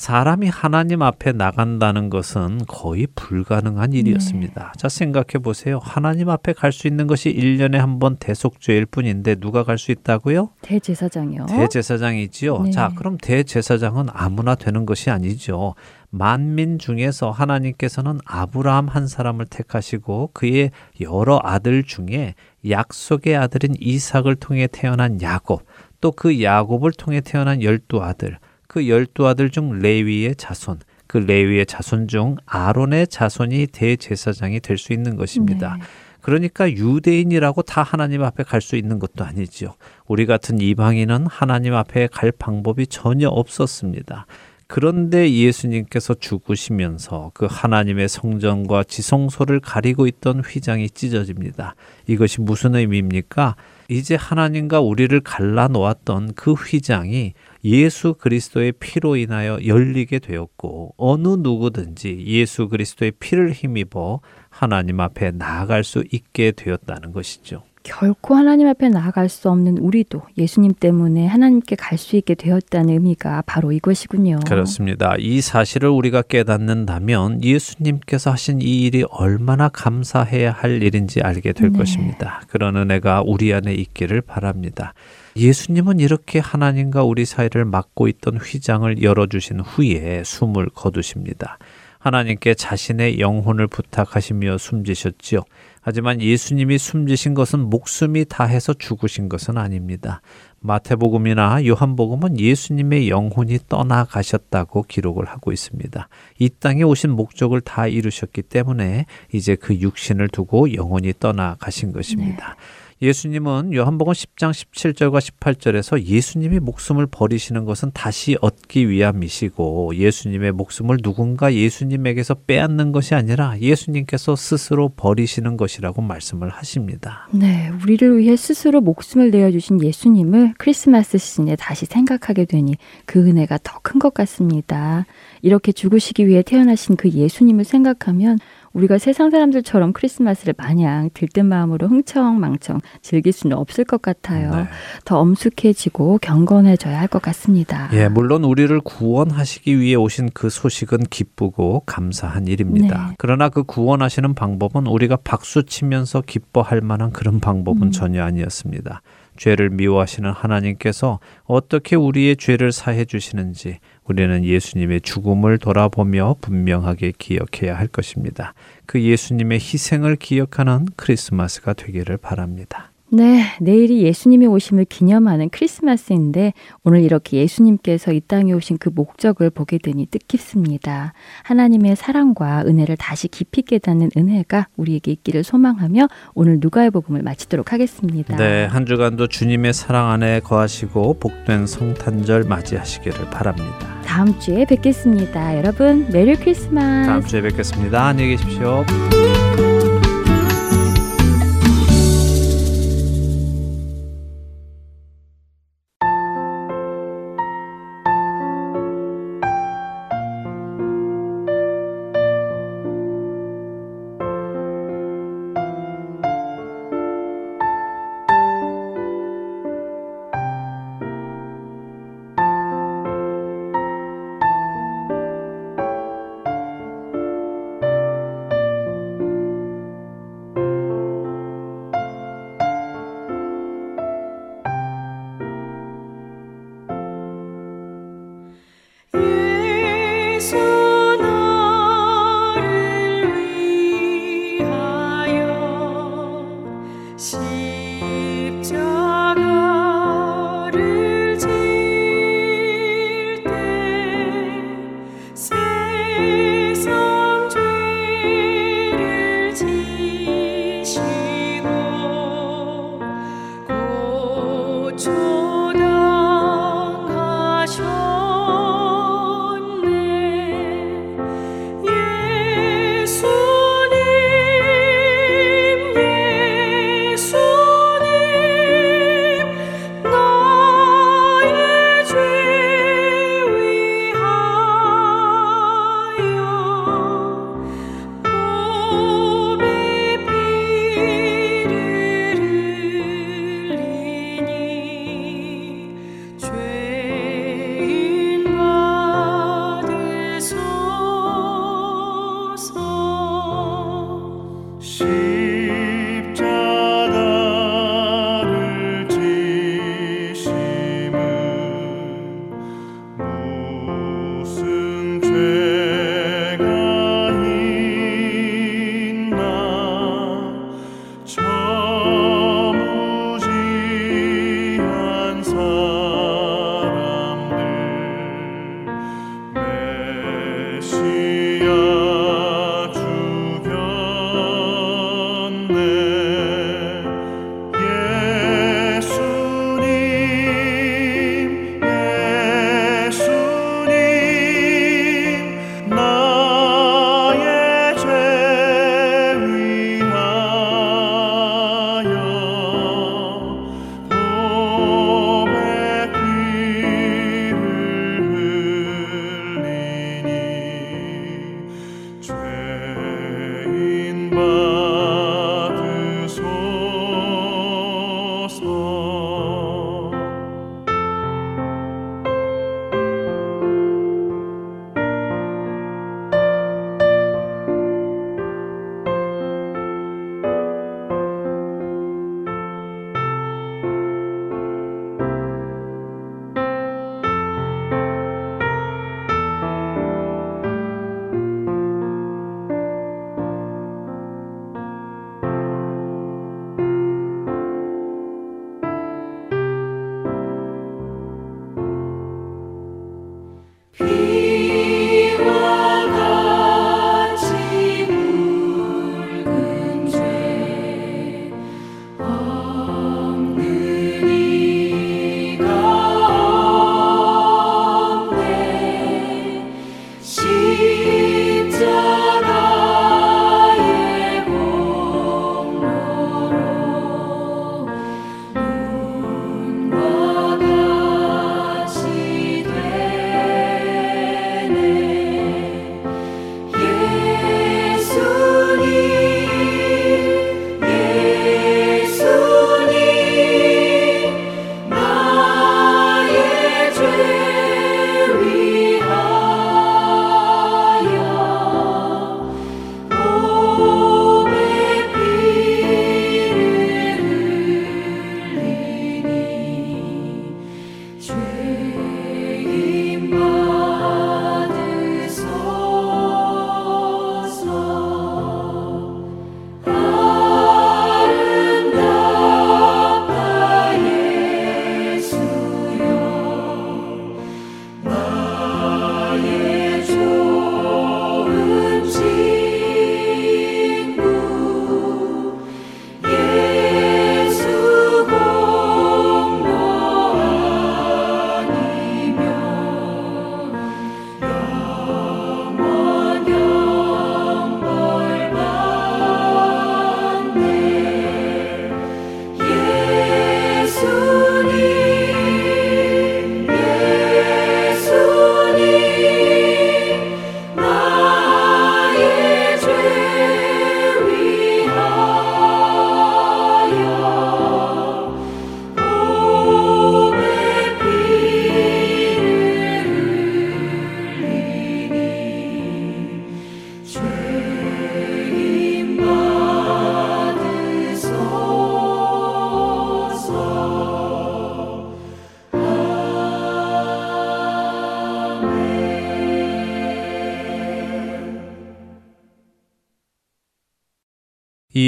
사람이 하나님 앞에 나간다는 것은 거의 불가능한 일이었습니다. 자, 생각해 보세요. 하나님 앞에 갈 수 있는 것이 1년에 한 번 대속죄일 뿐인데 누가 갈 수 있다고요? 대제사장이요. 대제사장이지요. 네. 자, 그럼 대제사장은 아무나 되는 것이 아니죠. 만민 중에서 하나님께서는 아브라함 한 사람을 택하시고 그의 여러 아들 중에 약속의 아들인 이삭을 통해 태어난 야곱, 또 그 야곱을 통해 태어난 열두 아들, 그 열두 아들 중 레위의 자손, 그 레위의 자손 중 아론의 자손이 대제사장이 될 수 있는 것입니다. 네. 그러니까 유대인이라고 다 하나님 앞에 갈 수 있는 것도 아니지요. 우리 같은 이방인은 하나님 앞에 갈 방법이 전혀 없었습니다. 그런데 예수님께서 죽으시면서 그 하나님의 성전과 지성소를 가리고 있던 휘장이 찢어집니다. 이것이 무슨 의미입니까? 이제 하나님과 우리를 갈라 놓았던 그 휘장이 예수 그리스도의 피로 인하여 열리게 되었고 어느 누구든지 예수 그리스도의 피를 힘입어 하나님 앞에 나아갈 수 있게 되었다는 것이죠. 결코 하나님 앞에 나아갈 수 없는 우리도 예수님 때문에 하나님께 갈 수 있게 되었다는 의미가 바로 이것이군요. 그렇습니다. 이 사실을 우리가 깨닫는다면 예수님께서 하신 이 일이 얼마나 감사해야 할 일인지 알게 될 네. 것입니다. 그런 은혜가 우리 안에 있기를 바랍니다. 예수님은 이렇게 하나님과 우리 사이를 막고 있던 휘장을 열어주신 후에 숨을 거두십니다. 하나님께 자신의 영혼을 부탁하시며 숨지셨지요. 하지만 예수님이 숨지신 것은 목숨이 다해서 죽으신 것은 아닙니다. 마태복음이나 요한복음은 예수님의 영혼이 떠나가셨다고 기록을 하고 있습니다. 이 땅에 오신 목적을 다 이루셨기 때문에 이제 그 육신을 두고 영혼이 떠나가신 것입니다. 예수님은 요한복음 10장 17절과 18절에서 예수님이 목숨을 버리시는 것은 다시 얻기 위함이시고 예수님의 목숨을 누군가 예수님에게서 빼앗는 것이 아니라 예수님께서 스스로 버리시는 것이라고 말씀을 하십니다. 네, 우리를 위해 스스로 목숨을 내어 주신 예수님을 크리스마스 시즌에 다시 생각하게 되니 그 은혜가 더 큰 것 같습니다. 이렇게 죽으시기 위해 태어나신 그 예수님을 생각하면 우리가 세상 사람들처럼 크리스마스를 마냥 들뜬 마음으로 흥청망청 즐길 수는 없을 것 같아요. 네. 더 엄숙해지고 경건해져야 할 것 같습니다. 예, 물론 우리를 구원하시기 위해 오신 그 소식은 기쁘고 감사한 일입니다. 네. 그러나 그 구원하시는 방법은 우리가 박수 치면서 기뻐할 만한 그런 방법은 음. 전혀 아니었습니다. 죄를 미워하시는 하나님께서 어떻게 우리의 죄를 사해 주시는지 우리는 예수님의 죽음을 돌아보며 분명하게 기억해야 할 것입니다. 그 예수님의 희생을 기억하는 크리스마스가 되기를 바랍니다. 네, 내일이 예수님의 오심을 기념하는 크리스마스인데 오늘 이렇게 예수님께서 이 땅에 오신 그 목적을 보게 되니 뜻깊습니다. 하나님의 사랑과 은혜를 다시 깊이 깨닫는 은혜가 우리에게 있기를 소망하며 오늘 누가의 복음을 마치도록 하겠습니다. 네, 한 주간도 주님의 사랑 안에 거하시고 복된 성탄절 맞이하시기를 바랍니다. 다음 주에 뵙겠습니다. 여러분, 메리 크리스마스. 다음 주에 뵙겠습니다. 안녕히 계십시오.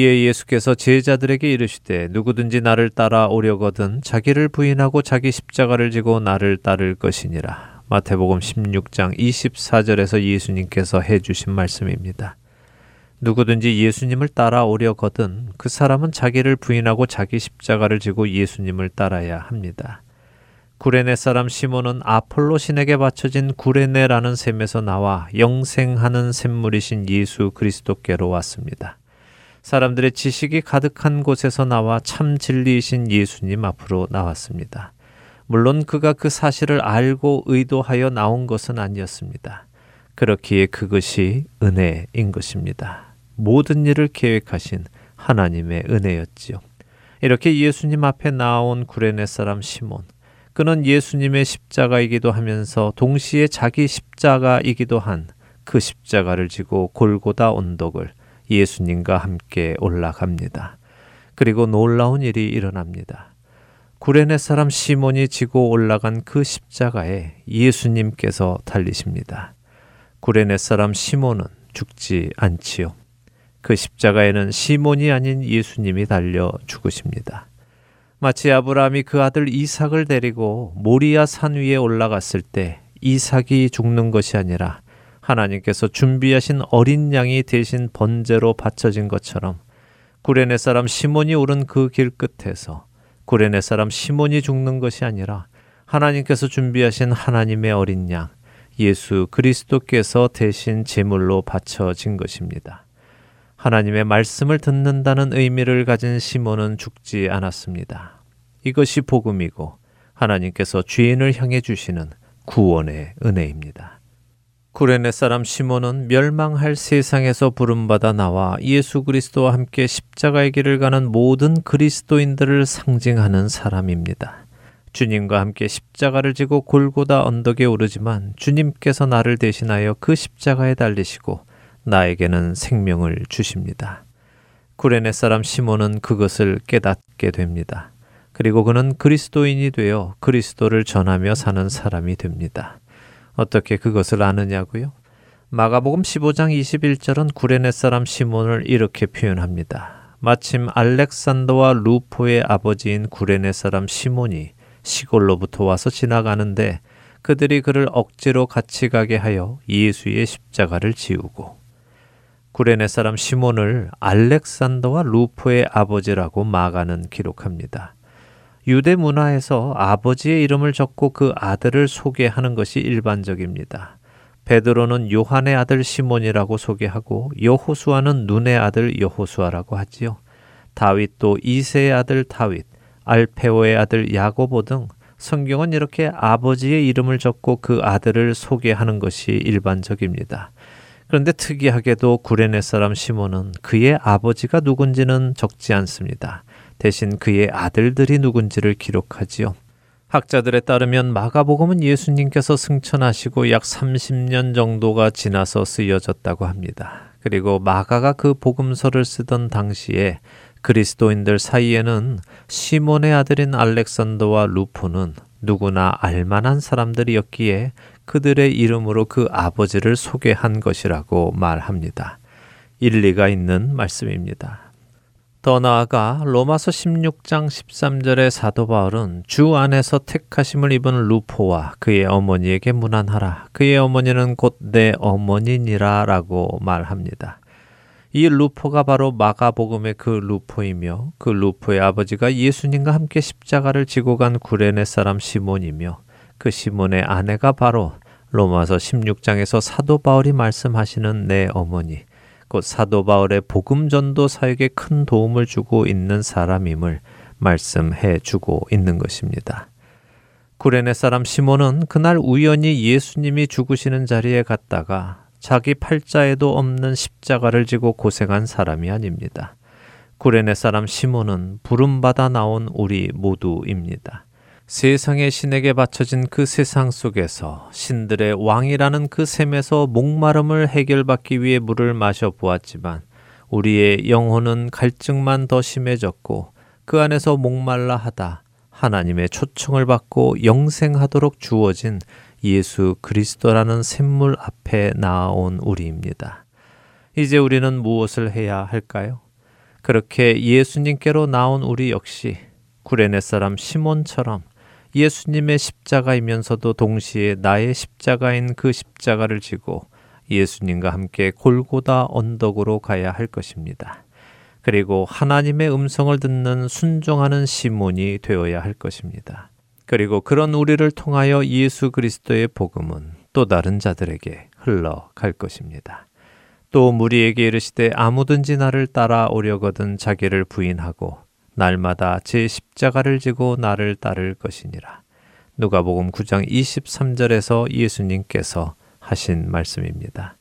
이에 예수께서 제자들에게 이르시되 누구든지 나를 따라 오려거든 자기를 부인하고 자기 십자가를 지고 나를 따를 것이니라. 마태복음 16장 24절에서 예수님께서 해 주신 말씀입니다. 누구든지 예수님을 따라오려거든 그 사람은 자기를 부인하고 자기 십자가를 지고 예수님을 따라야 합니다. 구레네 사람 시몬은 아폴로 신에게 바쳐진 구레네라는 셈에서 나와 영생하는 샘물이신 예수 그리스도께로 왔습니다. 사람들의 지식이 가득한 곳에서 나와 참 진리이신 예수님 앞으로 나왔습니다. 물론 그가 그 사실을 알고 의도하여 나온 것은 아니었습니다. 그렇기에 그것이 은혜인 것입니다. 모든 일을 계획하신 하나님의 은혜였지요. 이렇게 예수님 앞에 나온 구레네 사람 시몬. 그는 예수님의 십자가이기도 하면서 동시에 자기 십자가이기도 한 그 십자가를 지고 골고다 언덕을 예수님과 함께 올라갑니다. 그리고 놀라운 일이 일어납니다. 구레네 사람 시몬이 지고 올라간 그 십자가에 예수님께서 달리십니다. 구레네 사람 시몬은 죽지 않지요. 그 십자가에는 시몬이 아닌 예수님이 달려 죽으십니다. 마치 아브라함이 그 아들 이삭을 데리고 모리아 산 위에 올라갔을 때 이삭이 죽는 것이 아니라 하나님께서 준비하신 어린 양이 대신 번제로 바쳐진 것처럼 구레네 사람 시몬이 오른 그 길 끝에서 구레네 사람 시몬이 죽는 것이 아니라 하나님께서 준비하신 하나님의 어린 양 예수 그리스도께서 대신 제물로 바쳐진 것입니다. 하나님의 말씀을 듣는다는 의미를 가진 시몬은 죽지 않았습니다. 이것이 복음이고 하나님께서 죄인을 향해 주시는 구원의 은혜입니다. 구레네 사람 시몬은 멸망할 세상에서 부름받아 나와 예수 그리스도와 함께 십자가의 길을 가는 모든 그리스도인들을 상징하는 사람입니다. 주님과 함께 십자가를 지고 골고다 언덕에 오르지만 주님께서 나를 대신하여 그 십자가에 달리시고 나에게는 생명을 주십니다. 구레네 사람 시몬은 그것을 깨닫게 됩니다. 그리고 그는 그리스도인이 되어 그리스도를 전하며 사는 사람이 됩니다. 어떻게 그것을 아느냐고요? 마가복음 15장 21절은 구레네 사람 시몬을 이렇게 표현합니다. 마침 알렉산더와 루포의 아버지인 구레네 사람 시몬이 시골로부터 와서 지나가는데 그들이 그를 억지로 같이 가게 하여 예수의 십자가를 지우고 구레네 사람 시몬을 알렉산더와 루포의 아버지라고 마가는 기록합니다. 유대 문화에서 아버지의 이름을 적고 그 아들을 소개하는 것이 일반적입니다. 베드로는 요한의 아들 시몬이라고 소개하고 여호수아는 눈의 아들 여호수아라고 하지요. 다윗도 이세의 아들 다윗, 알페오의 아들 야고보 등 성경은 이렇게 아버지의 이름을 적고 그 아들을 소개하는 것이 일반적입니다. 그런데 특이하게도 구레네 사람 시몬은 그의 아버지가 누군지는 적지 않습니다. 대신 그의 아들들이 누군지를 기록하지요. 학자들에 따르면 마가복음은 예수님께서 승천하시고 약 30년 정도가 지나서 쓰여졌다고 합니다. 그리고 마가가 그 복음서를 쓰던 당시에 그리스도인들 사이에는 시몬의 아들인 알렉산더와 루포는 누구나 알만한 사람들이었기에 그들의 이름으로 그 아버지를 소개한 것이라고 말합니다. 일리가 있는 말씀입니다. 더 나아가 로마서 16장 13절의 사도 바울은 주 안에서 택하심을 입은 루포와 그의 어머니에게 문안하라. 그의 어머니는 곧 내 어머니니라 라고 말합니다. 이 루포가 바로 마가복음의 그 루포이며 그 루포의 아버지가 예수님과 함께 십자가를 지고 간 구레네 사람 시몬이며 그 시몬의 아내가 바로 로마서 16장에서 사도 바울이 말씀하시는 내 어머니 곧 사도 바울의 복음 전도 사역에 큰 도움을 주고 있는 사람임을 말씀해 주고 있는 것입니다. 구레네 사람 시몬은 그날 우연히 예수님이 죽으시는 자리에 갔다가 자기 팔자에도 없는 십자가를 지고 고생한 사람이 아닙니다. 구레네 사람 시몬은 부름받아 나온 우리 모두입니다. 세상의 신에게 바쳐진 그 세상 속에서 신들의 왕이라는 그 셈에서 목마름을 해결받기 위해 물을 마셔 보았지만 우리의 영혼은 갈증만 더 심해졌고 그 안에서 목말라 하다 하나님의 초청을 받고 영생하도록 주어진 예수 그리스도라는 샘물 앞에 나온 우리입니다. 이제 우리는 무엇을 해야 할까요? 그렇게 예수님께로 나온 우리 역시 구레네 사람 시몬처럼 예수님의 십자가이면서도 동시에 나의 십자가인 그 십자가를 지고 예수님과 함께 골고다 언덕으로 가야 할 것입니다. 그리고 하나님의 음성을 듣는 순종하는 시몬이 되어야 할 것입니다. 그리고 그런 우리를 통하여 예수 그리스도의 복음은 또 다른 자들에게 흘러갈 것입니다. 또 무리에게 이르시되 아무든지 나를 따라오려거든 자기를 부인하고 날마다 제 십자가를 지고 나를 따를 것이니라. 누가복음 9장 23절에서 예수님께서 하신 말씀입니다.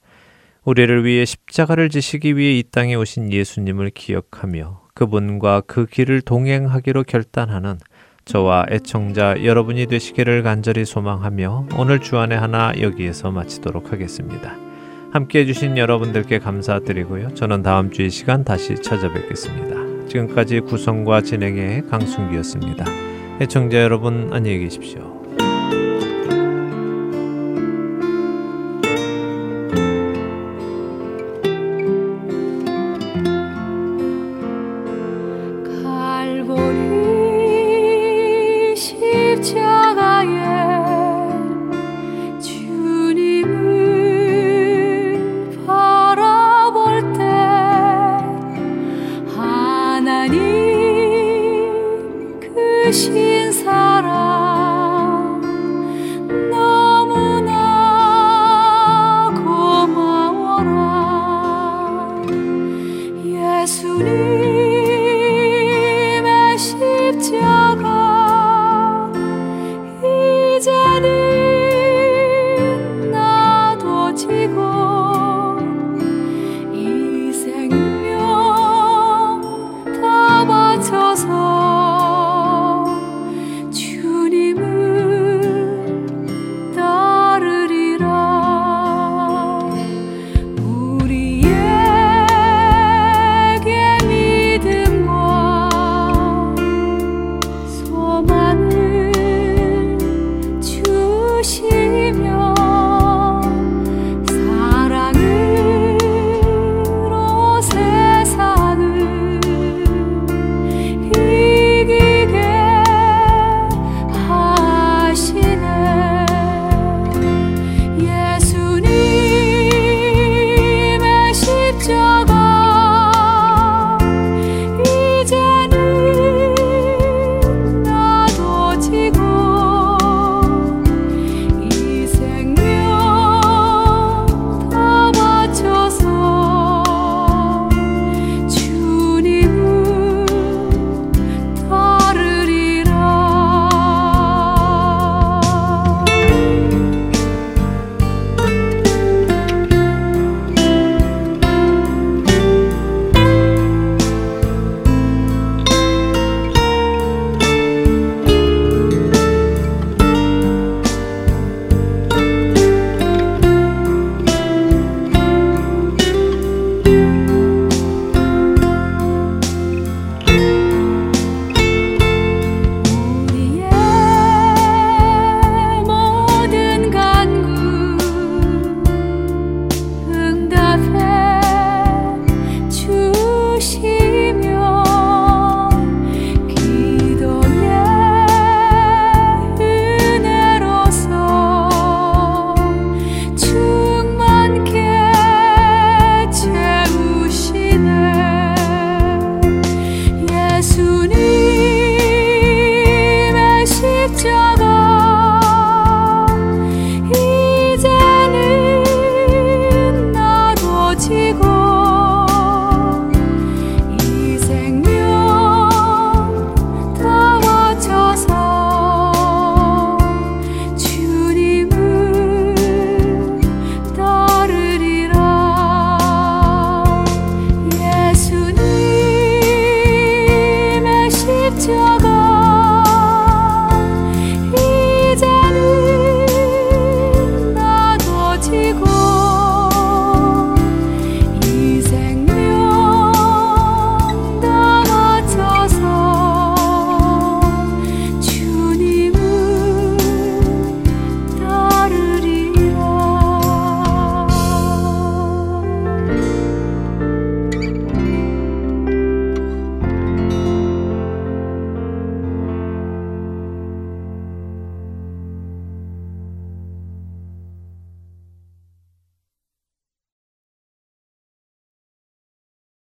우리를 위해 십자가를 지시기 위해 이 땅에 오신 예수님을 기억하며 그분과 그 길을 동행하기로 결단하는 저와 애청자 여러분이 되시기를 간절히 소망하며 오늘 주안의 하나 여기에서 마치도록 하겠습니다. 함께 해주신 여러분들께 감사드리고요. 저는 다음 주이 시간 다시 찾아뵙겠습니다. 지금까지 구성과 진행의 강순기였습니다. 해청자 여러분 안녕히 계십시오.